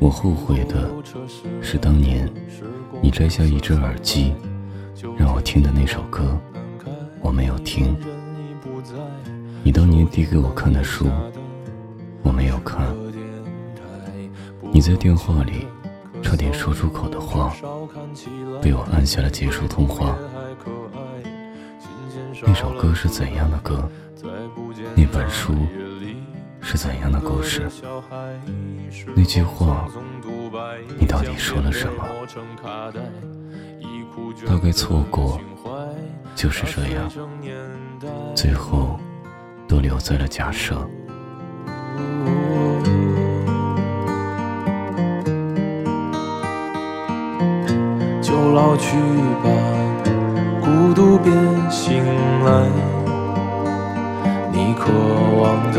我后悔的是当年你摘下一只耳机让我听的那首歌，我没有听。你当年递给我看的书，我没有看。你在电话里差点说出口的话，被我按下了结束通话。那首歌是怎样的歌？那本书是怎样的故事？那句话，你到底说了什么？大概错过就是这样，最后都留在了假设。就老去吧，孤独别醒来。你渴望的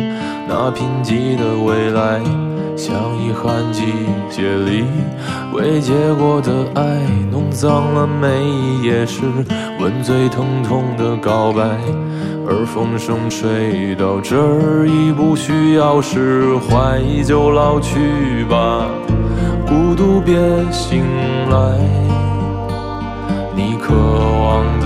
那贫瘠的未来。像遗憾季节里未结果的爱，弄脏了每一页诗，吻最疼痛的告白。而风声吹到这儿，已不需要释怀，就老去吧，孤独别醒来。你渴望的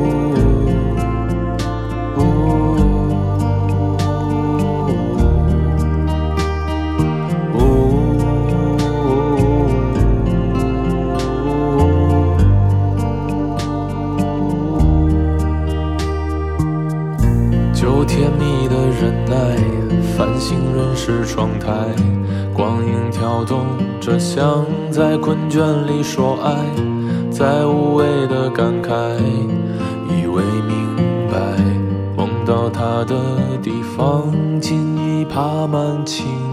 甜蜜的忍耐，繁星润湿窗台，光影跳动着，像在困倦里说爱，在无谓的感慨，以为明白，梦到他的地方，尽已爬满青。